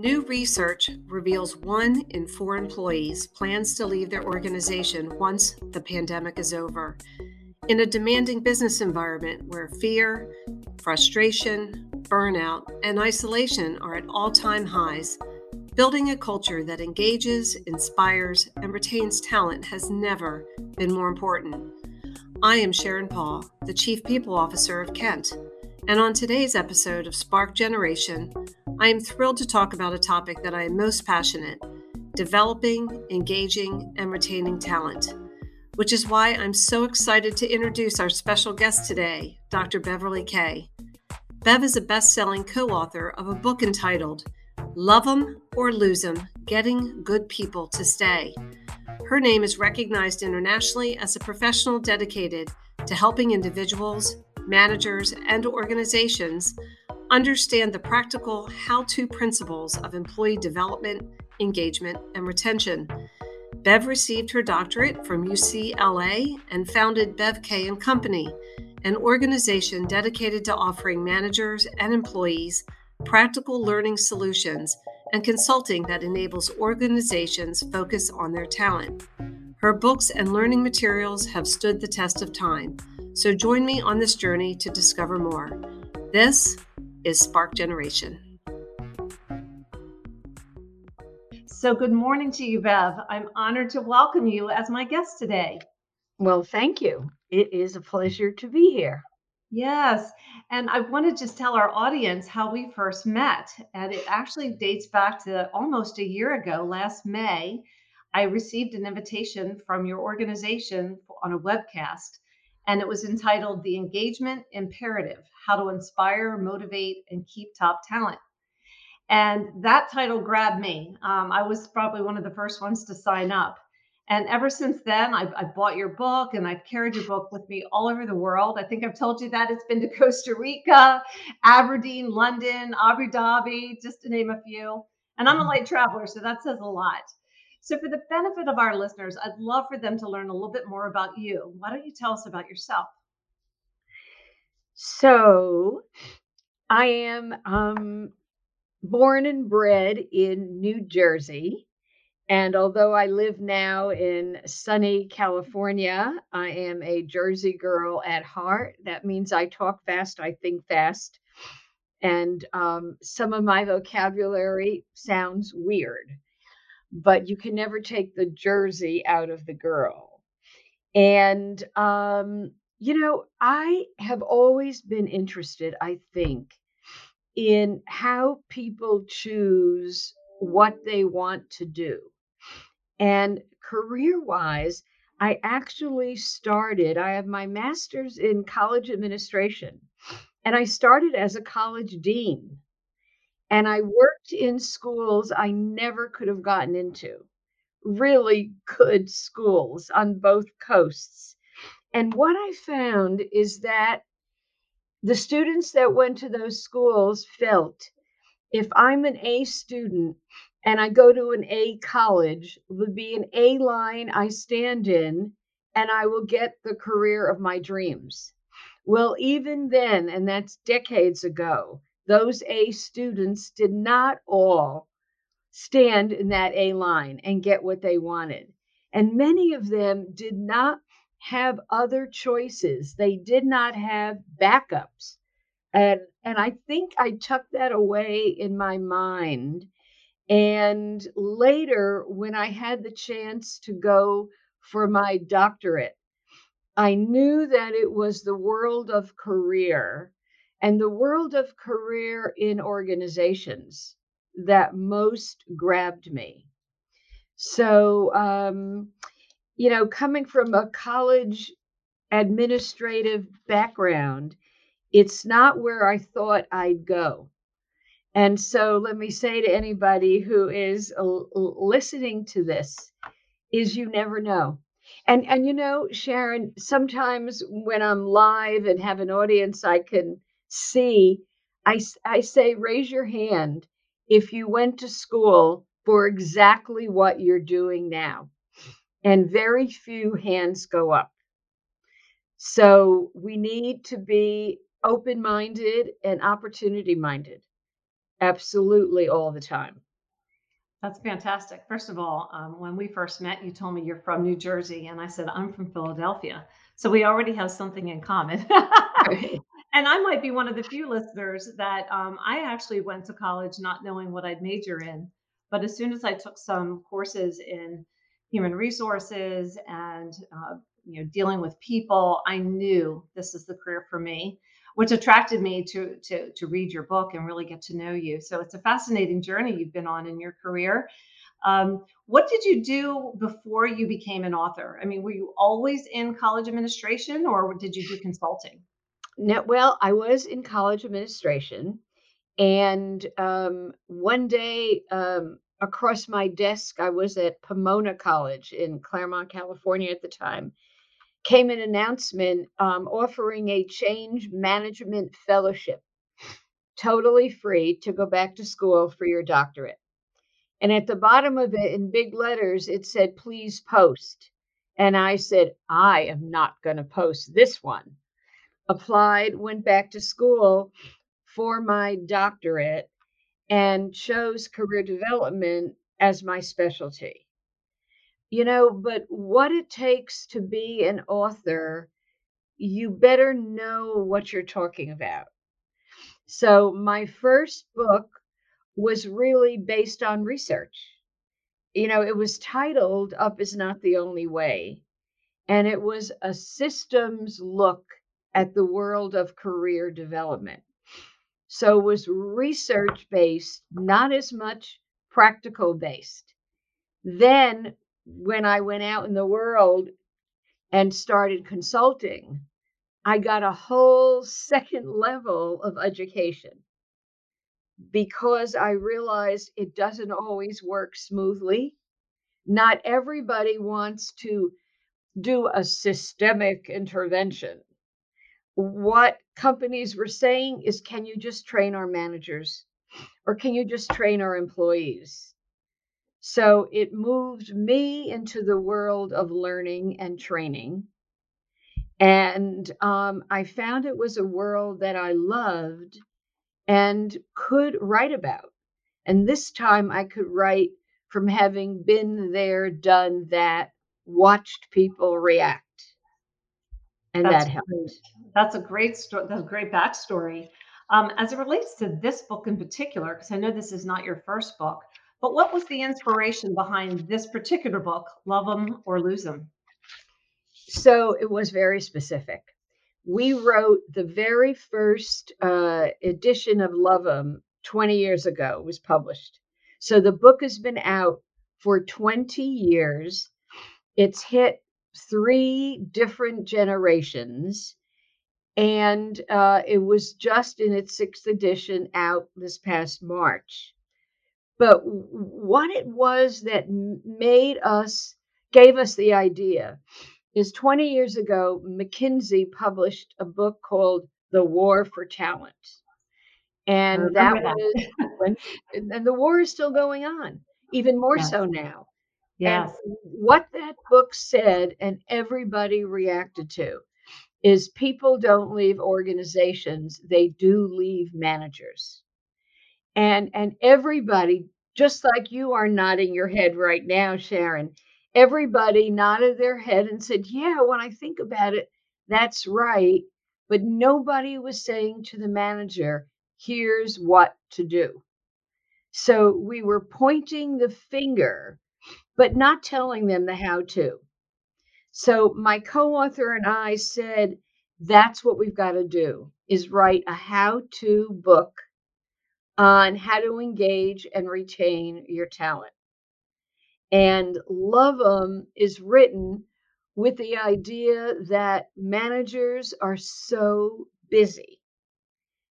New research reveals one in four employees plans to leave their organization once the pandemic is over. In a demanding business environment where fear, frustration, burnout, and isolation are at all time highs, building a culture that engages, inspires, and retains talent has never been more important. I am Sharon Paul, the Chief People Officer of Kent, and on today's episode of Spark Generation, I am thrilled to talk about a topic that I am most passionate developing, engaging, and retaining talent, which is why I'm so excited to introduce our special guest today, Dr. Beverly Kaye. Bev is a best selling co author of a book entitled Love 'em or Lose 'em Getting Good People to Stay. Her name is recognized internationally as a professional dedicated to helping individuals, managers, and organizations understand the practical how to principles of employee development, engagement, and retention. Bev received her doctorate from UCLA and founded Bev K and Company, an organization dedicated to offering managers and employees practical learning solutions and consulting that enables organizations focus on their talent. Her books and learning materials have stood the test of time, so join me on this journey to discover more. This is Spark Generation. So, good morning to you, Bev. I'm honored to welcome you as my guest today. Well, thank you. It is a pleasure to be here. Yes. And I want to just tell our audience how we first met. And it actually dates back to almost a year ago, last May. I received an invitation from your organization on a webcast and it was entitled The Engagement Imperative How to Inspire, Motivate, and Keep Top Talent. And that title grabbed me. Um, I was probably one of the first ones to sign up. And ever since then, I've, I've, bought your book and I've carried your book with me all over the world. I think I've told you that it's been to Costa Rica, Aberdeen, London, Abu Dhabi, just to name a few. And I'm a light traveler, so that says a lot. So, for the benefit of our listeners, I'd love for them to learn a little bit more about you. Why don't you tell us about yourself? So, I am um, born and bred in New Jersey. And although I live now in sunny California, I am a Jersey girl at heart. That means I talk fast, I think fast. And um, some of my vocabulary sounds weird but you can never take the jersey out of the girl. And, um, you know, I have always been interested, I think, in how people choose what they want to do. And career wise, I actually started, I have my master's in college administration, and I started as a college dean. And I worked in schools I never could have gotten into, really good schools on both coasts. And what I found is that the students that went to those schools felt if I'm an A student and I go to an A college, would be an A line I stand in, and I will get the career of my dreams. Well, even then, and that's decades ago, those A students did not all stand in that A line and get what they wanted. And many of them did not have other choices. They did not have backups. And and I think I tucked that away in my mind. And later when I had the chance to go for my doctorate, I knew that it was the world of career and the world of career in organizations that most grabbed me. So, um, you know, coming from a college administrative background, it's not where I thought I'd go. And so let me say to anybody who is listening to this is you never know. And and you know, Sharon, sometimes when I'm live and have an audience I can see, I, I say, raise your hand if you went to school for exactly what you're doing now. And very few hands go up. So we need to be open minded and opportunity minded absolutely all the time. That's fantastic. First of all, um, when we first met, you told me you're from New Jersey, and I said I'm from Philadelphia. So we already have something in common. And I might be one of the few listeners that um, I actually went to college not knowing what I'd major in. But as soon as I took some courses in human resources and uh, you know dealing with people, I knew this is the career for me which attracted me to to to read your book and really get to know you. So it's a fascinating journey you've been on in your career. Um, what did you do before you became an author? I mean, were you always in college administration, or did you do consulting? Well, I was in college administration, and um, one day um, across my desk, I was at Pomona College in Claremont, California at the time, came an announcement um, offering a change management fellowship, totally free to go back to school for your doctorate. And at the bottom of it, in big letters, it said, please post. And I said, I am not going to post this one. Applied, went back to school for my doctorate, and chose career development as my specialty you know, but what it takes to be an author, you better know what you're talking about. So, my first book was really based on research. You know, it was titled Up is Not the Only Way, and it was a systems look at the world of career development. So, it was research based, not as much practical based. Then when I went out in the world and started consulting, I got a whole second level of education because I realized it doesn't always work smoothly. Not everybody wants to do a systemic intervention. What companies were saying is can you just train our managers or can you just train our employees? So it moved me into the world of learning and training. And um, I found it was a world that I loved and could write about. And this time I could write from having been there, done that, watched people react. And that's that helped. Great. That's a great story. That's a great backstory. Um, as it relates to this book in particular, because I know this is not your first book, but what was the inspiration behind this particular book, Love 'em or Lose 'em? So it was very specific. We wrote the very first uh, edition of Love 'em 20 years ago, it was published. So the book has been out for 20 years. It's hit three different generations. And uh, it was just in its sixth edition out this past March. But what it was that made us, gave us the idea is 20 years ago, McKinsey published a book called The War for Talent. And that, was, when, and the war is still going on, even more so now. Yes. And what that book said, and everybody reacted to, is people don't leave organizations, they do leave managers and and everybody just like you are nodding your head right now sharon everybody nodded their head and said yeah when i think about it that's right but nobody was saying to the manager here's what to do so we were pointing the finger but not telling them the how to so my co-author and i said that's what we've got to do is write a how to book on how to engage and retain your talent. And Love 'em is written with the idea that managers are so busy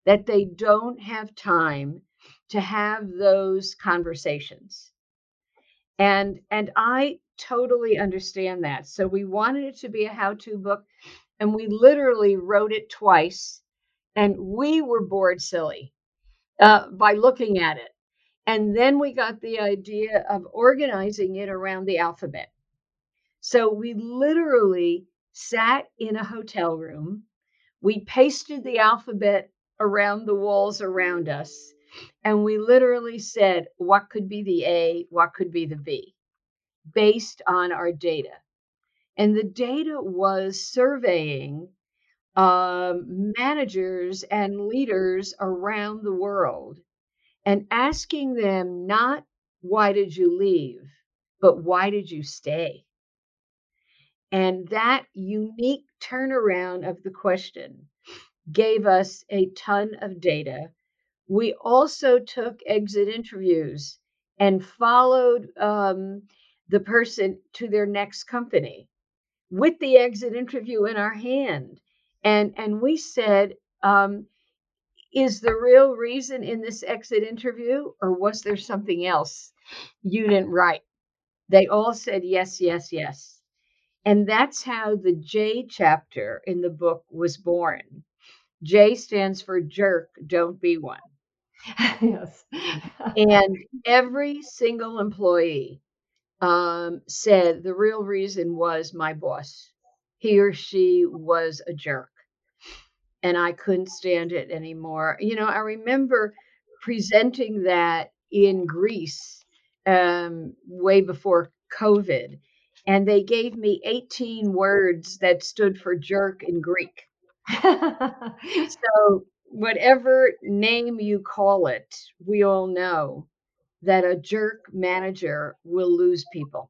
that they don't have time to have those conversations. And and I totally understand that. So we wanted it to be a how-to book and we literally wrote it twice and we were bored silly uh, by looking at it. And then we got the idea of organizing it around the alphabet. So we literally sat in a hotel room. We pasted the alphabet around the walls around us. And we literally said, what could be the A, what could be the B, based on our data. And the data was surveying um, managers and leaders around the world and asking them not why did you leave, but why did you stay? And that unique turnaround of the question gave us a ton of data. We also took exit interviews and followed um, the person to their next company with the exit interview in our hand. And, and we said, um, is the real reason in this exit interview, or was there something else you didn't write? They all said yes, yes, yes. And that's how the J chapter in the book was born. J stands for jerk, don't be one. yes. and every single employee um, said the real reason was my boss. He or she was a jerk. And I couldn't stand it anymore. You know, I remember presenting that in Greece um, way before COVID. And they gave me 18 words that stood for jerk in Greek. so, whatever name you call it, we all know that a jerk manager will lose people.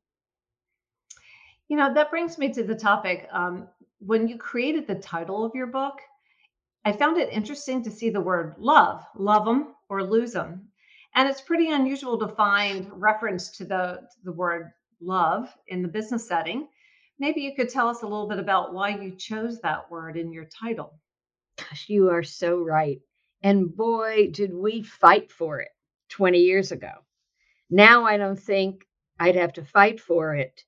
You know, that brings me to the topic. Um, when you created the title of your book, I found it interesting to see the word love, love them or lose them. And it's pretty unusual to find reference to the, the word love in the business setting. Maybe you could tell us a little bit about why you chose that word in your title. Gosh, you are so right. And boy, did we fight for it 20 years ago. Now I don't think I'd have to fight for it.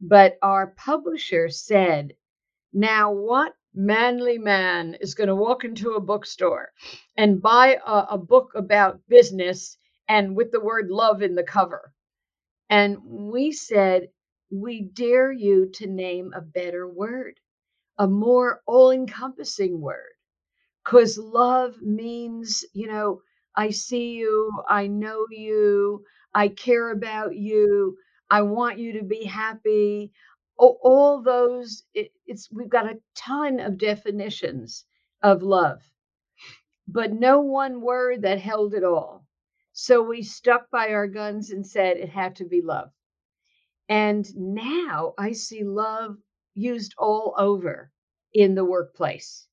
But our publisher said, now what manly man is going to walk into a bookstore and buy a, a, book about business and with the word love in the cover? And we said, we dare you to name a better word, a more all encompassing word. Because love means, you know, I see you, I know you, I care about you, I want you to be happy. All, those, it, it's we've got a ton of definitions of love, but no one word that held it all. So we stuck by our guns and said it had to be love. And now I see love used all over in the workplace.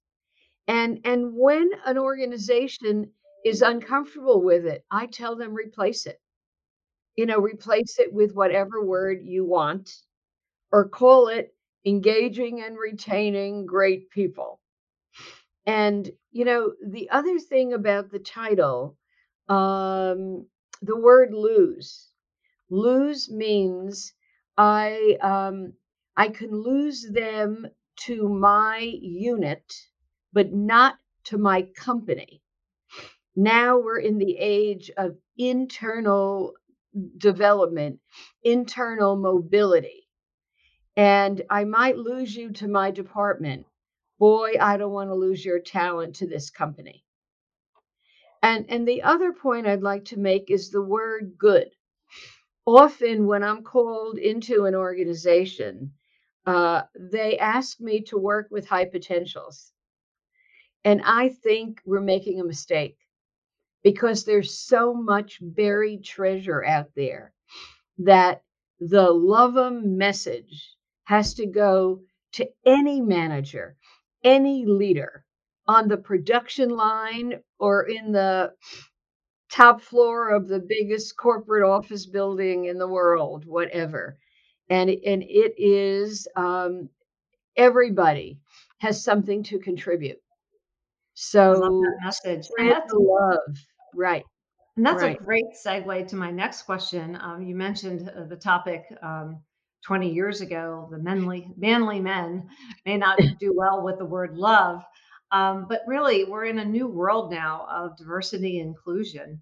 And and when an organization is uncomfortable with it, I tell them replace it. You know, replace it with whatever word you want or call it engaging and retaining great people. And you know, the other thing about the title, um, the word lose. Lose means I um, I can lose them to my unit, but not to my company. Now we're in the age of internal development, internal mobility. And I might lose you to my department. Boy, I don't want to lose your talent to this company. And, and the other point I'd like to make is the word good often when I'm called into an organization, uh, they ask me to work with high potentials. And I think we're making a mistake because there's so much buried treasure out there that the love them message has to go to any manager, any leader on the production line or in the top floor of the biggest corporate office building in the world, whatever. And, and it is um, everybody has something to contribute. So message. That's love, right? And that's right. a great segue to my next question. Um, you mentioned uh, the topic um, 20 years ago. The manly manly men may not do well with the word love. Um, but really, we're in a new world now of diversity and inclusion.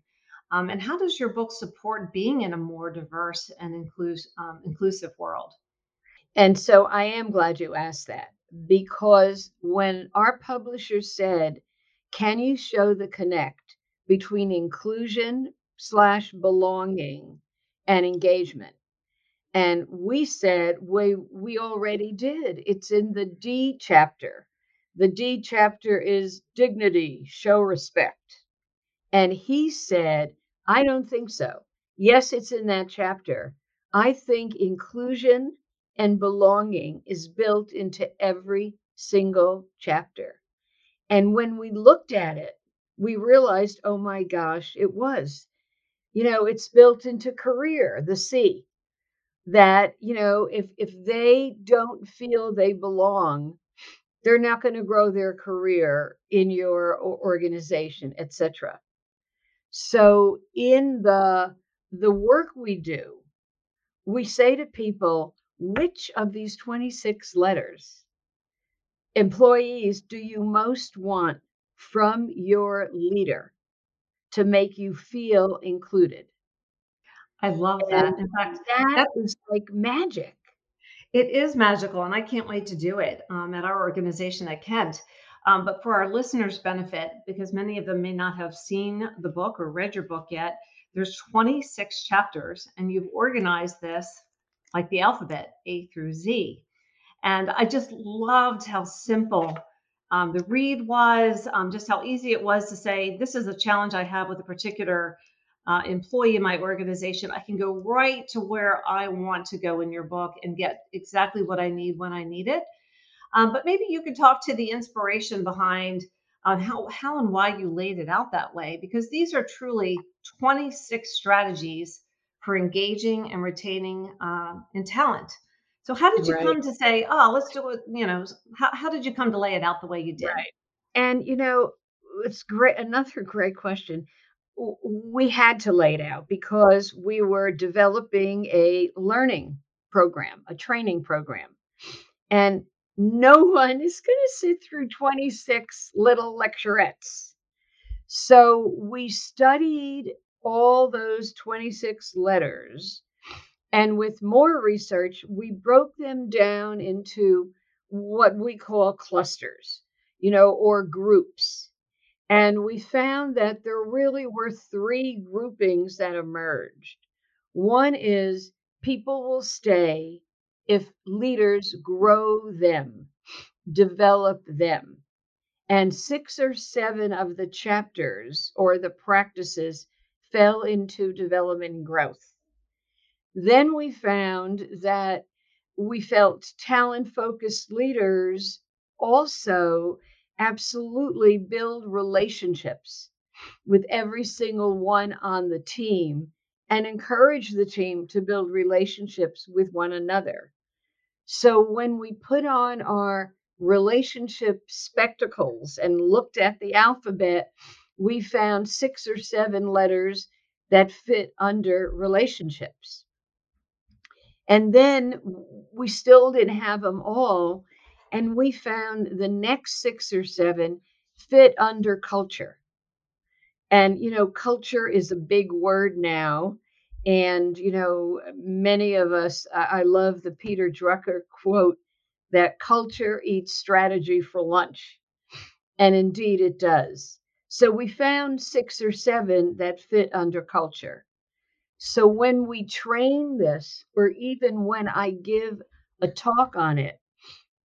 Um, and how does your book support being in a more diverse and inclus- um, inclusive world? And so I am glad you asked that because when our publisher said, Can you show the connect between inclusion slash belonging and engagement. And we said we we already did. It's in the D chapter. The D chapter is dignity, show respect. And he said, I don't think so. Yes, it's in that chapter. I think inclusion and belonging is built into every single chapter. And when we looked at it, we realized, oh my gosh, it was. You know, it's built into career, the C that you know if if they don't feel they belong they're not going to grow their career in your organization etc so in the the work we do we say to people which of these 26 letters employees do you most want from your leader to make you feel included I love that. In fact, that is like magic. It is magical, and I can't wait to do it um, at our organization at Kent. Um, but for our listeners' benefit, because many of them may not have seen the book or read your book yet, there's 26 chapters, and you've organized this like the alphabet, A through Z. And I just loved how simple um, the read was, um, just how easy it was to say, this is a challenge I have with a particular uh, employee in my organization, I can go right to where I want to go in your book and get exactly what I need when I need it. Um, but maybe you could talk to the inspiration behind uh, how, how and why you laid it out that way, because these are truly 26 strategies for engaging and retaining uh, in talent. So how did you right. come to say, oh, let's do it? You know, how, how did you come to lay it out the way you did? Right. And, you know, it's great. Another great question we had to lay it out because we were developing a learning program, a training program. And no one is going to sit through 26 little lecturettes. So we studied all those 26 letters. And with more research, we broke them down into what we call clusters, you know, or groups. And we found that there really were three groupings that emerged. One is people will stay if leaders grow them, develop them. And six or seven of the chapters or the practices fell into development and growth. Then we found that we felt talent focused leaders also absolutely build relationships with every single one on the team and encourage the team to build relationships with one another. So when we put on our relationship spectacles and looked at the alphabet, we found six or seven letters that fit under relationships. And then we still didn't have them all and we found the next six or seven fit under culture. And, you know, culture is a big word now. And, you know, many of us, I, I love the Peter Drucker quote that culture eats strategy for lunch. And indeed it does. So we found six or seven that fit under culture. So when we train this, or even when I give a talk on it,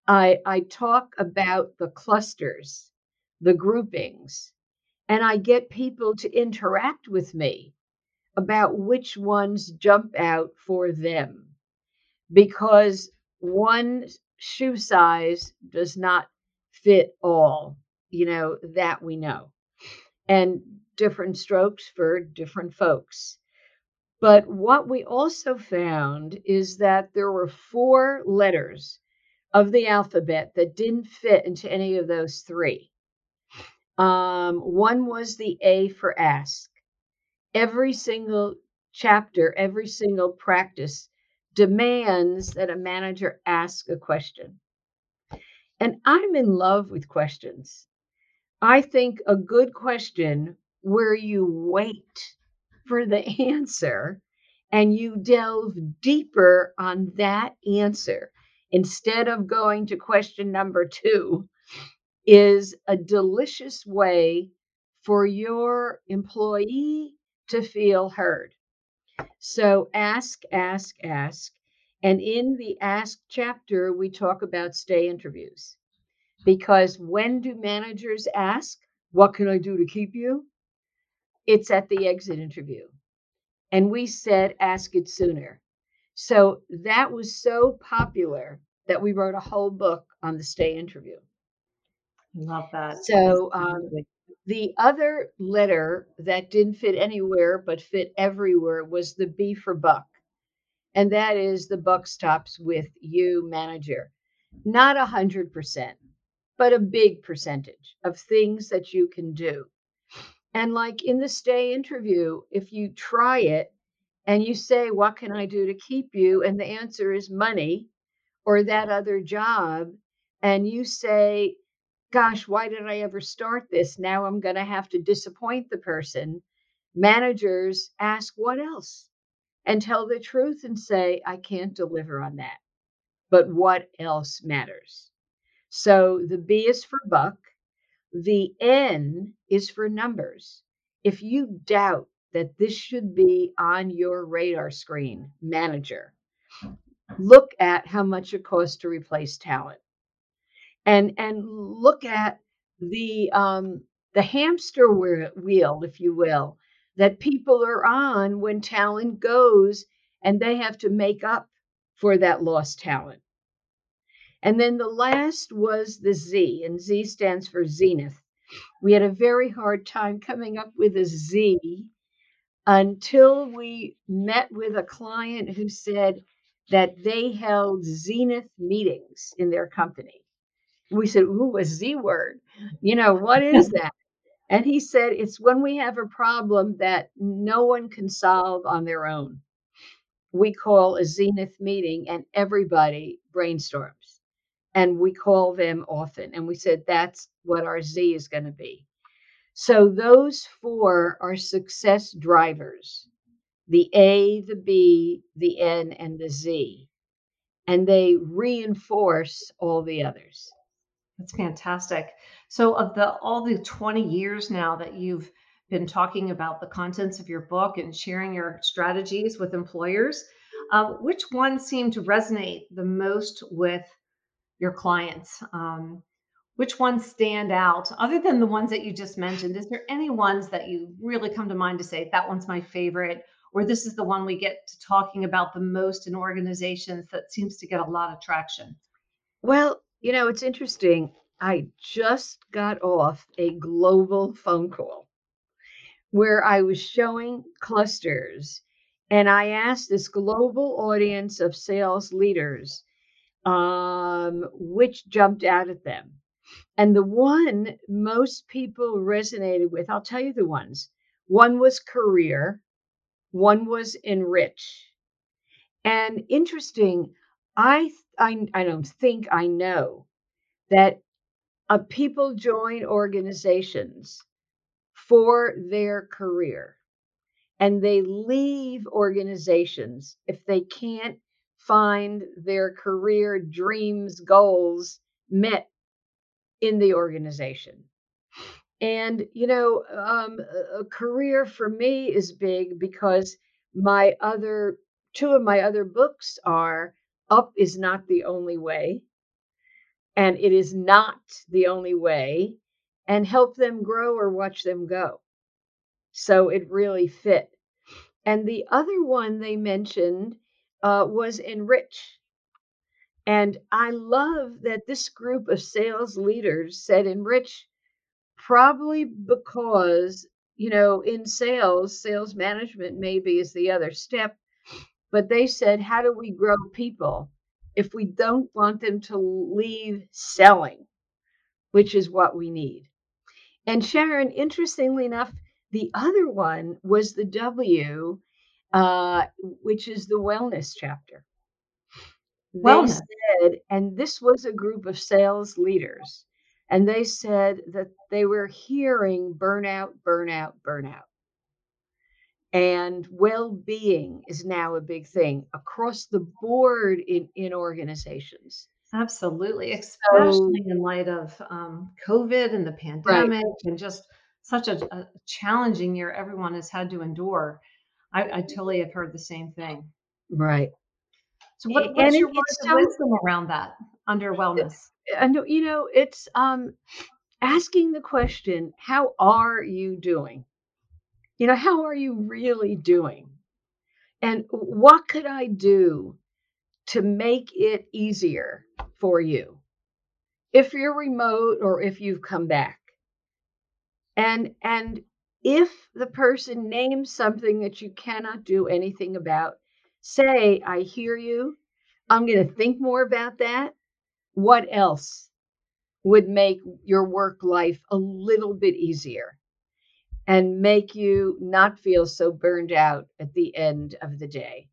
I, I talk about the clusters, the groupings, and I get people to interact with me about which ones jump out for them because one shoe size does not fit all, you know, that we know, and different strokes for different folks. But what we also found is that there were four letters of the alphabet that didn't fit into any of those three. Um, one was the A for ask. Every single chapter, every single practice demands that a manager ask a question. And I'm in love with questions. I think a good question where you wait for the answer and you delve deeper on that answer instead of going to question number two is a delicious way for your employee to feel heard. So ask, ask, ask. And in the ask chapter, we talk about stay interviews. Because when do managers ask, What can I do to keep you? It's at the exit interview. And we said, Ask it sooner. So that was so popular that we wrote a whole book on the stay interview. Love that. So um, the other letter that didn't fit anywhere but fit everywhere was the B for buck. And that is the buck stops with you, manager. Not a hundred percent, but a big percentage of things that you can do. And like in the stay interview, if you try it and you say, What can I do to keep you? And the answer is money or that other job. And you say, Gosh, why did I ever start this? Now I'm going to have to disappoint the person. Managers ask, What else? And tell the truth and say, I can't deliver on that. But what else matters? So the B is for buck. The N is for numbers. If you doubt that this should be on your radar screen, manager, look at how much it costs to replace talent. And and look at the um the hamster wheel, if you will, that people are on when talent goes and they have to make up for that lost talent. And then the last was the Z, and Z stands for Zenith. We had a very hard time coming up with a Z until we met with a client who said that they held Zenith meetings in their company. We said, Ooh, a Z word. You know, what is that? And he said, It's when we have a problem that no one can solve on their own. We call a Zenith meeting and everybody brainstorms and we call them often. And we said that's what our Z is going to be. So those four are success drivers the A, the B, the N, and the Z. And they reinforce all the others. That's fantastic. So of the all the 20 years now that you've been talking about the contents of your book and sharing your strategies with employers, uh, which one seemed to resonate the most with your clients? Um, which ones stand out other than the ones that you just mentioned? Is there any ones that you really come to mind to say that one's my favorite, or this is the one we get to talking about the most in organizations that seems to get a lot of traction? Well, you know, it's interesting. I just got off a global phone call where I was showing clusters and I asked this global audience of sales leaders um, which jumped out at them. And the one most people resonated with, I'll tell you the ones. One was career, one was enrich. And interesting, I I, I don't think I know that uh, people join organizations for their career and they leave organizations if they can't find their career dreams, goals met in the organization. And, you know, um, a career for me is big because my other, two of my other books are Up is Not the Only Way, and It is Not the Only Way, and Help Them Grow or Watch Them Go. So it really fit. And the other one they mentioned uh, was enrich. And I love that this group of sales leaders said enrich probably because, you know, in sales, sales management maybe is the other step, but they said, how do we grow people if we don't want them to leave selling, which is what we need? And Sharon, interestingly enough, the other one was the W uh, which is the wellness chapter. Wellness. Said, and this was a group of sales leaders, and they said that they were hearing burnout, burnout, burnout. And well being is now a big thing across the board in, in organizations. Absolutely, especially so, in light of um, COVID and the pandemic right. and just such a, a challenging year everyone has had to endure. I, I totally have heard the same thing. Right. So what, what's your words of wisdom around that under wellness? And you know, it's um asking the question, how are you doing? You know, how are you really doing? And what could I do to make it easier for you? If you're remote or if you've come back. And and if the person names something that you cannot do anything about, say, I hear you. I'm going to think more about that. What else would make your work life a little bit easier and make you not feel so burned out at the end of the day,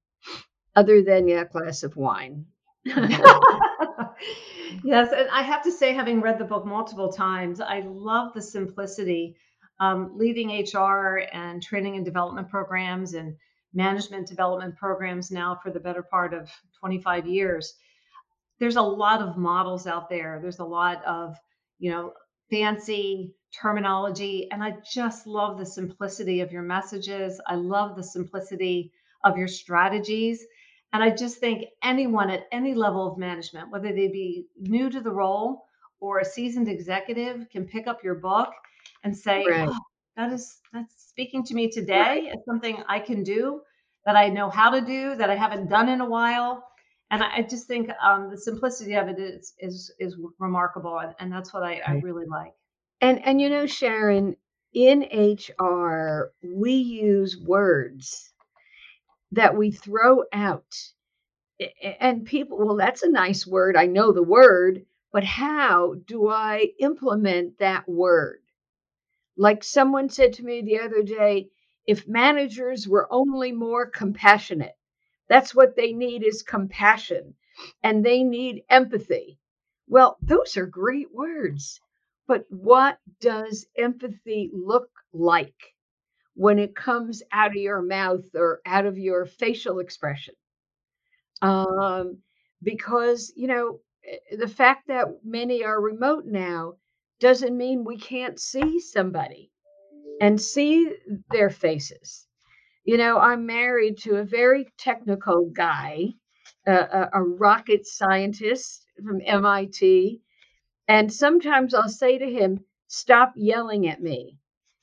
other than a glass of wine? yes, and I have to say, having read the book multiple times, I love the simplicity. Um, leading HR and training and development programs and management development programs now for the better part of 25 years. There's a lot of models out there. There's a lot of, you know, fancy terminology. And I just love the simplicity of your messages. I love the simplicity of your strategies. And I just think anyone at any level of management, whether they be new to the role or a seasoned executive, can pick up your book and say, right. oh, that is that's speaking to me today. It's something I can do that I know how to do that I haven't done in a while. And I, just think um, the simplicity of it is is is remarkable, and, and that's what I, right. I really like. And and you know, Sharon, in HR, we use words that we throw out. And people, well, that's a nice word. I know the word, but how do I implement that word? Like someone said to me the other day, if managers were only more compassionate, that's what they need is compassion and they need empathy. Well, those are great words. But what does empathy look like? when it comes out of your mouth or out of your facial expression. Um, because, you know, eh, the fact that many are remote now doesn't mean we can't see somebody and see their faces. You know, I'm married to a very technical guy, uh, a, a rocket scientist from MIT. And sometimes I'll say to him, Stop yelling at me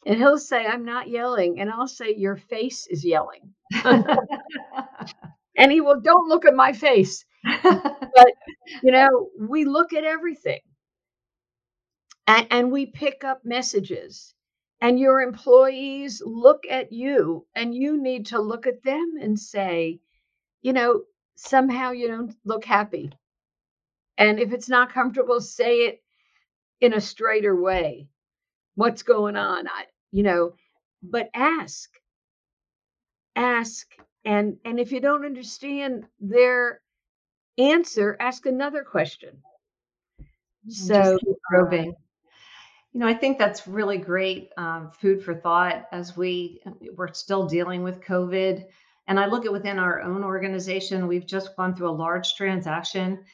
and he'll say, I'm not yelling. And I'll say, Your face is yelling. and he will, Don't look at my face. but, you know, we look at everything and, and we pick up messages. And your employees look at you, and you need to look at them and say, you know, somehow you don't look happy. And if it's not comfortable, say it in a straighter way. What's going on? I, you know, but ask. Ask and and if you don't understand their answer, ask another question. So uh, probing. You know, I think that's really great um, food for thought as we we're still dealing with COVID. And I look at within our own organization, we've just gone through a large transaction,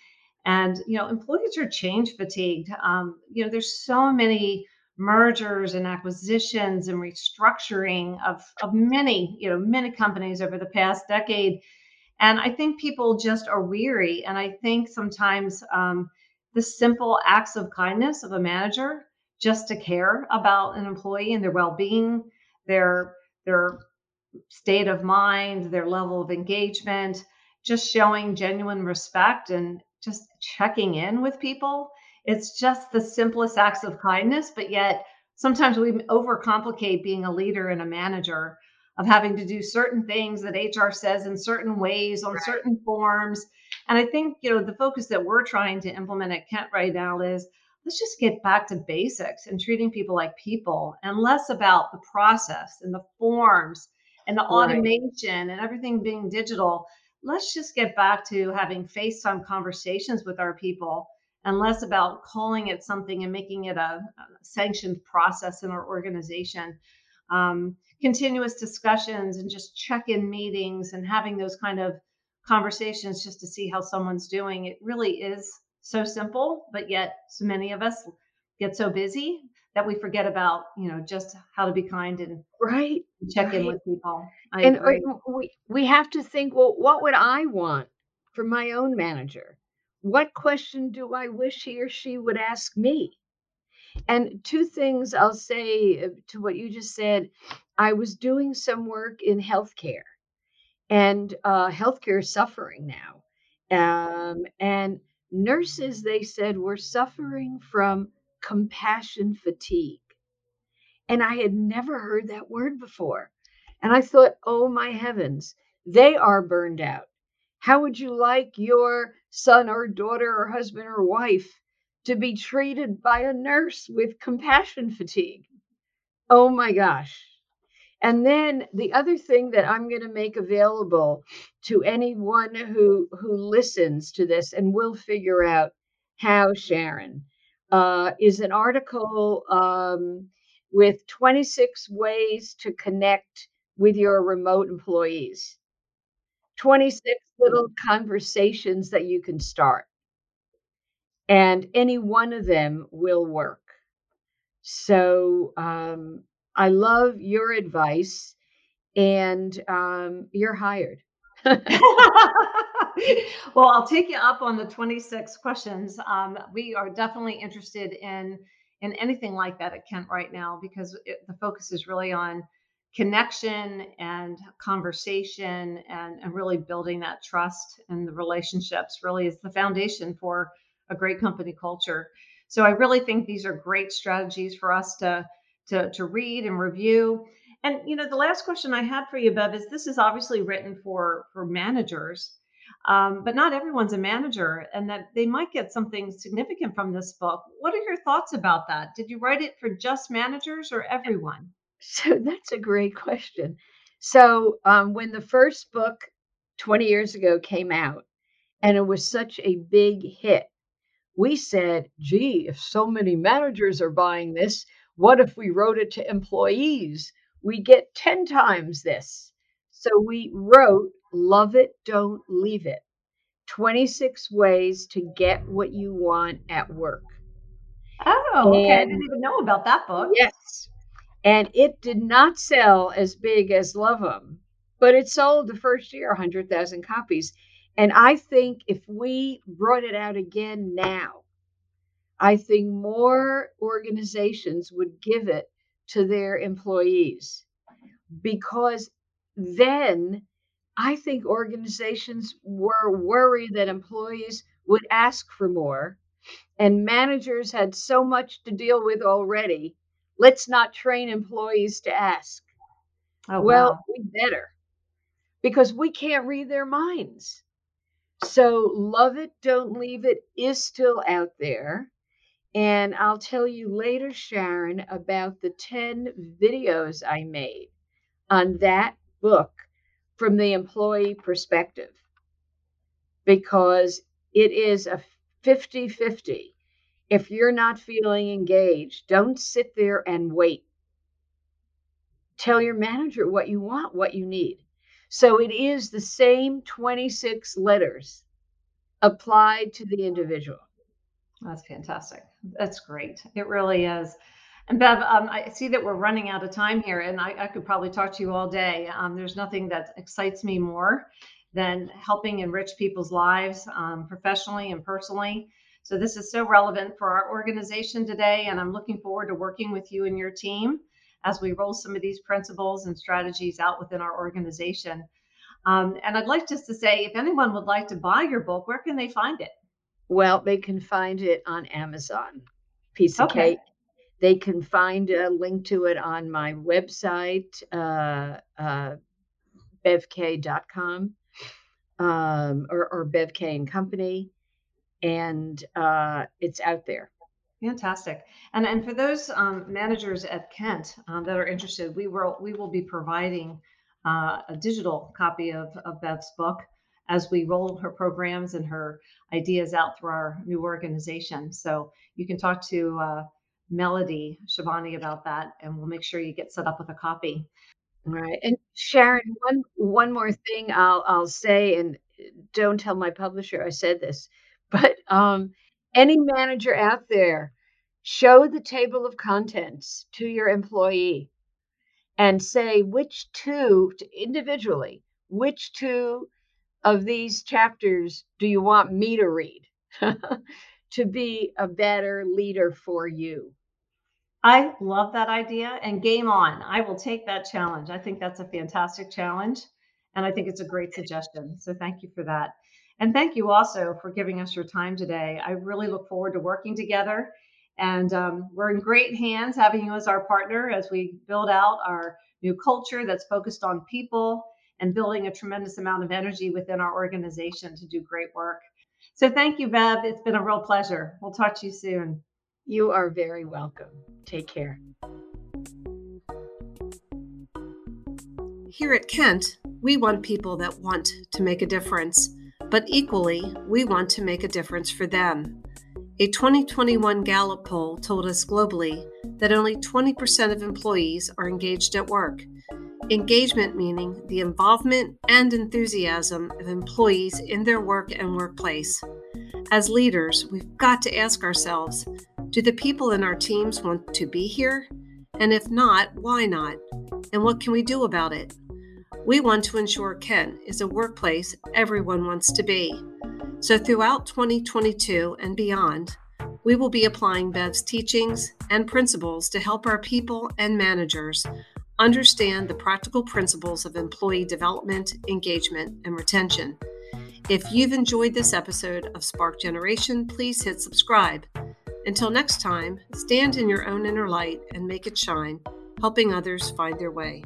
and you know, employees are change fatigued. Um, you know, there's so many mergers and acquisitions and restructuring of, of many, you know, many companies over the past decade. And I think people just are weary. And I think sometimes um, the simple acts of kindness of a manager just to care about an employee and their well-being, their their state of mind, their level of engagement, just showing genuine respect and just checking in with people it's just the simplest acts of kindness, but yet sometimes we overcomplicate being a leader and a manager of having to do certain things that HR says in certain ways on right. certain forms. And I think, you know, the focus that we're trying to implement at Kent right now is let's just get back to basics and treating people like people and less about the process and the forms and the right. automation and everything being digital. Let's just get back to having FaceTime conversations with our people and less about calling it something and making it a, a sanctioned process in our organization. Um, continuous discussions and just check in meetings and having those kind of conversations just to see how someone's doing. It really is so simple, but yet so many of us get so busy that we forget about, you know, just how to be kind and right check right in with people. I and uh, agree. we we have to think well what would i want from my own manager what question do i wish he or she would ask me and two things i'll say uh, to what you just said i was doing some work in healthcare and uh, healthcare is suffering now um, and nurses they said were suffering from compassion fatigue and I had never heard that word before. And I thought, oh my heavens, they are burned out. How would you like your son or daughter or husband or wife to be treated by a nurse with compassion fatigue? Oh my gosh. And then the other thing that I'm going to make available to anyone who who listens to this and will figure out how Sharon uh, is an article um, with 26 ways to connect with your remote employees. 26 little conversations that you can start. And any one of them will work. So um, I love your advice, and um, you're hired. well, I'll take you up on the 26 questions. Um, we are definitely interested in in anything like that at Kent right now because it, the focus is really on connection and conversation and, and really building that trust and the relationships really is the foundation for a great company culture. So I really think these are great strategies for us to to, to read and review. And you know, the last question I had for you, Bev, is this is obviously written for for managers um, but not everyone's a manager and that they might get something significant from this book. What are your thoughts about that? Did you write it for just managers or everyone? So that's a great question. So um, when the first book 20 years ago came out and it was such a big hit, we said, gee, if so many managers are buying this, what if we wrote it to employees? We get 10 times this. So we wrote Love It, Don't Leave It 26 Ways to Get What You Want at Work. Oh, okay. And, I didn't even know about that book. Yes. And it did not sell as big as "Love Love 'em, but it sold the first year 100,000 copies. And I think if we brought it out again now, I think more organizations would give it to their employees because then I think organizations were worried that employees would ask for more, and managers had so much to deal with already. Let's not train employees to ask. Oh, well, wow. we better because we can't read their minds. So, Love It, Don't Leave It is still out there. And I'll tell you later, Sharon, about the 10 videos I made on that book from the employee perspective because it is a 50 50. If you're not feeling engaged, don't sit there and wait. Tell your manager what you want, what you need. So it is the same 26 letters applied to the individual. That's fantastic. That's great. It really is. And Bev, um, I see that we're running out of time here, and I, I could probably talk to you all day. Um, there's nothing that excites me more than helping enrich people's lives um, professionally and personally. So this is so relevant for our organization today, and I'm looking forward to working with you and your team as we roll some of these principles and strategies out within our organization. Um, and I'd like just to say, if anyone would like to buy your book, where can they find it? Well, they can find it on Amazon. Piece of okay. cake. They can find a link to it on my website, uh, uh, bevkaye.com um, or, or BevKaye and Company, and uh, it's out there. Fantastic. And and for those um, managers at Kent um, that are interested, we will we will be providing uh, a digital copy of, of Bev's book as we roll her programs and her ideas out through our new organization. So you can talk to uh, Melody Shabani about that, and we'll make sure you get set up with a copy. All right. And Sharon, one one more thing I'll I'll say, and don't tell my publisher I said this, but um, any manager out there, show the table of contents to your employee and say which two individually, which two of these chapters do you want me to read to be a better leader for you? I love that idea and game on. I will take that challenge. I think that's a fantastic challenge. And I think it's a great suggestion. So thank you for that. And thank you also for giving us your time today. I really look forward to working together. And um, we're in great hands having you as our partner as we build out our new culture that's focused on people and building a tremendous amount of energy within our organization to do great work. So thank you, Bev. It's been a real pleasure. We'll talk to you soon. You are very welcome. Take care. Here at Kent, we want people that want to make a difference, but equally, we want to make a difference for them. A 2021 Gallup poll told us globally that only 20% of employees are engaged at work. Engagement meaning the involvement and enthusiasm of employees in their work and workplace. As leaders, we've got to ask ourselves do the people in our teams want to be here? And if not, why not? And what can we do about it? We want to ensure Kent is a workplace everyone wants to be. So, throughout 2022 and beyond, we will be applying Bev's teachings and principles to help our people and managers understand the practical principles of employee development, engagement, and retention. If you've enjoyed this episode of Spark Generation, please hit subscribe until next time, stand in your own inner light and make it shine, helping others find their way.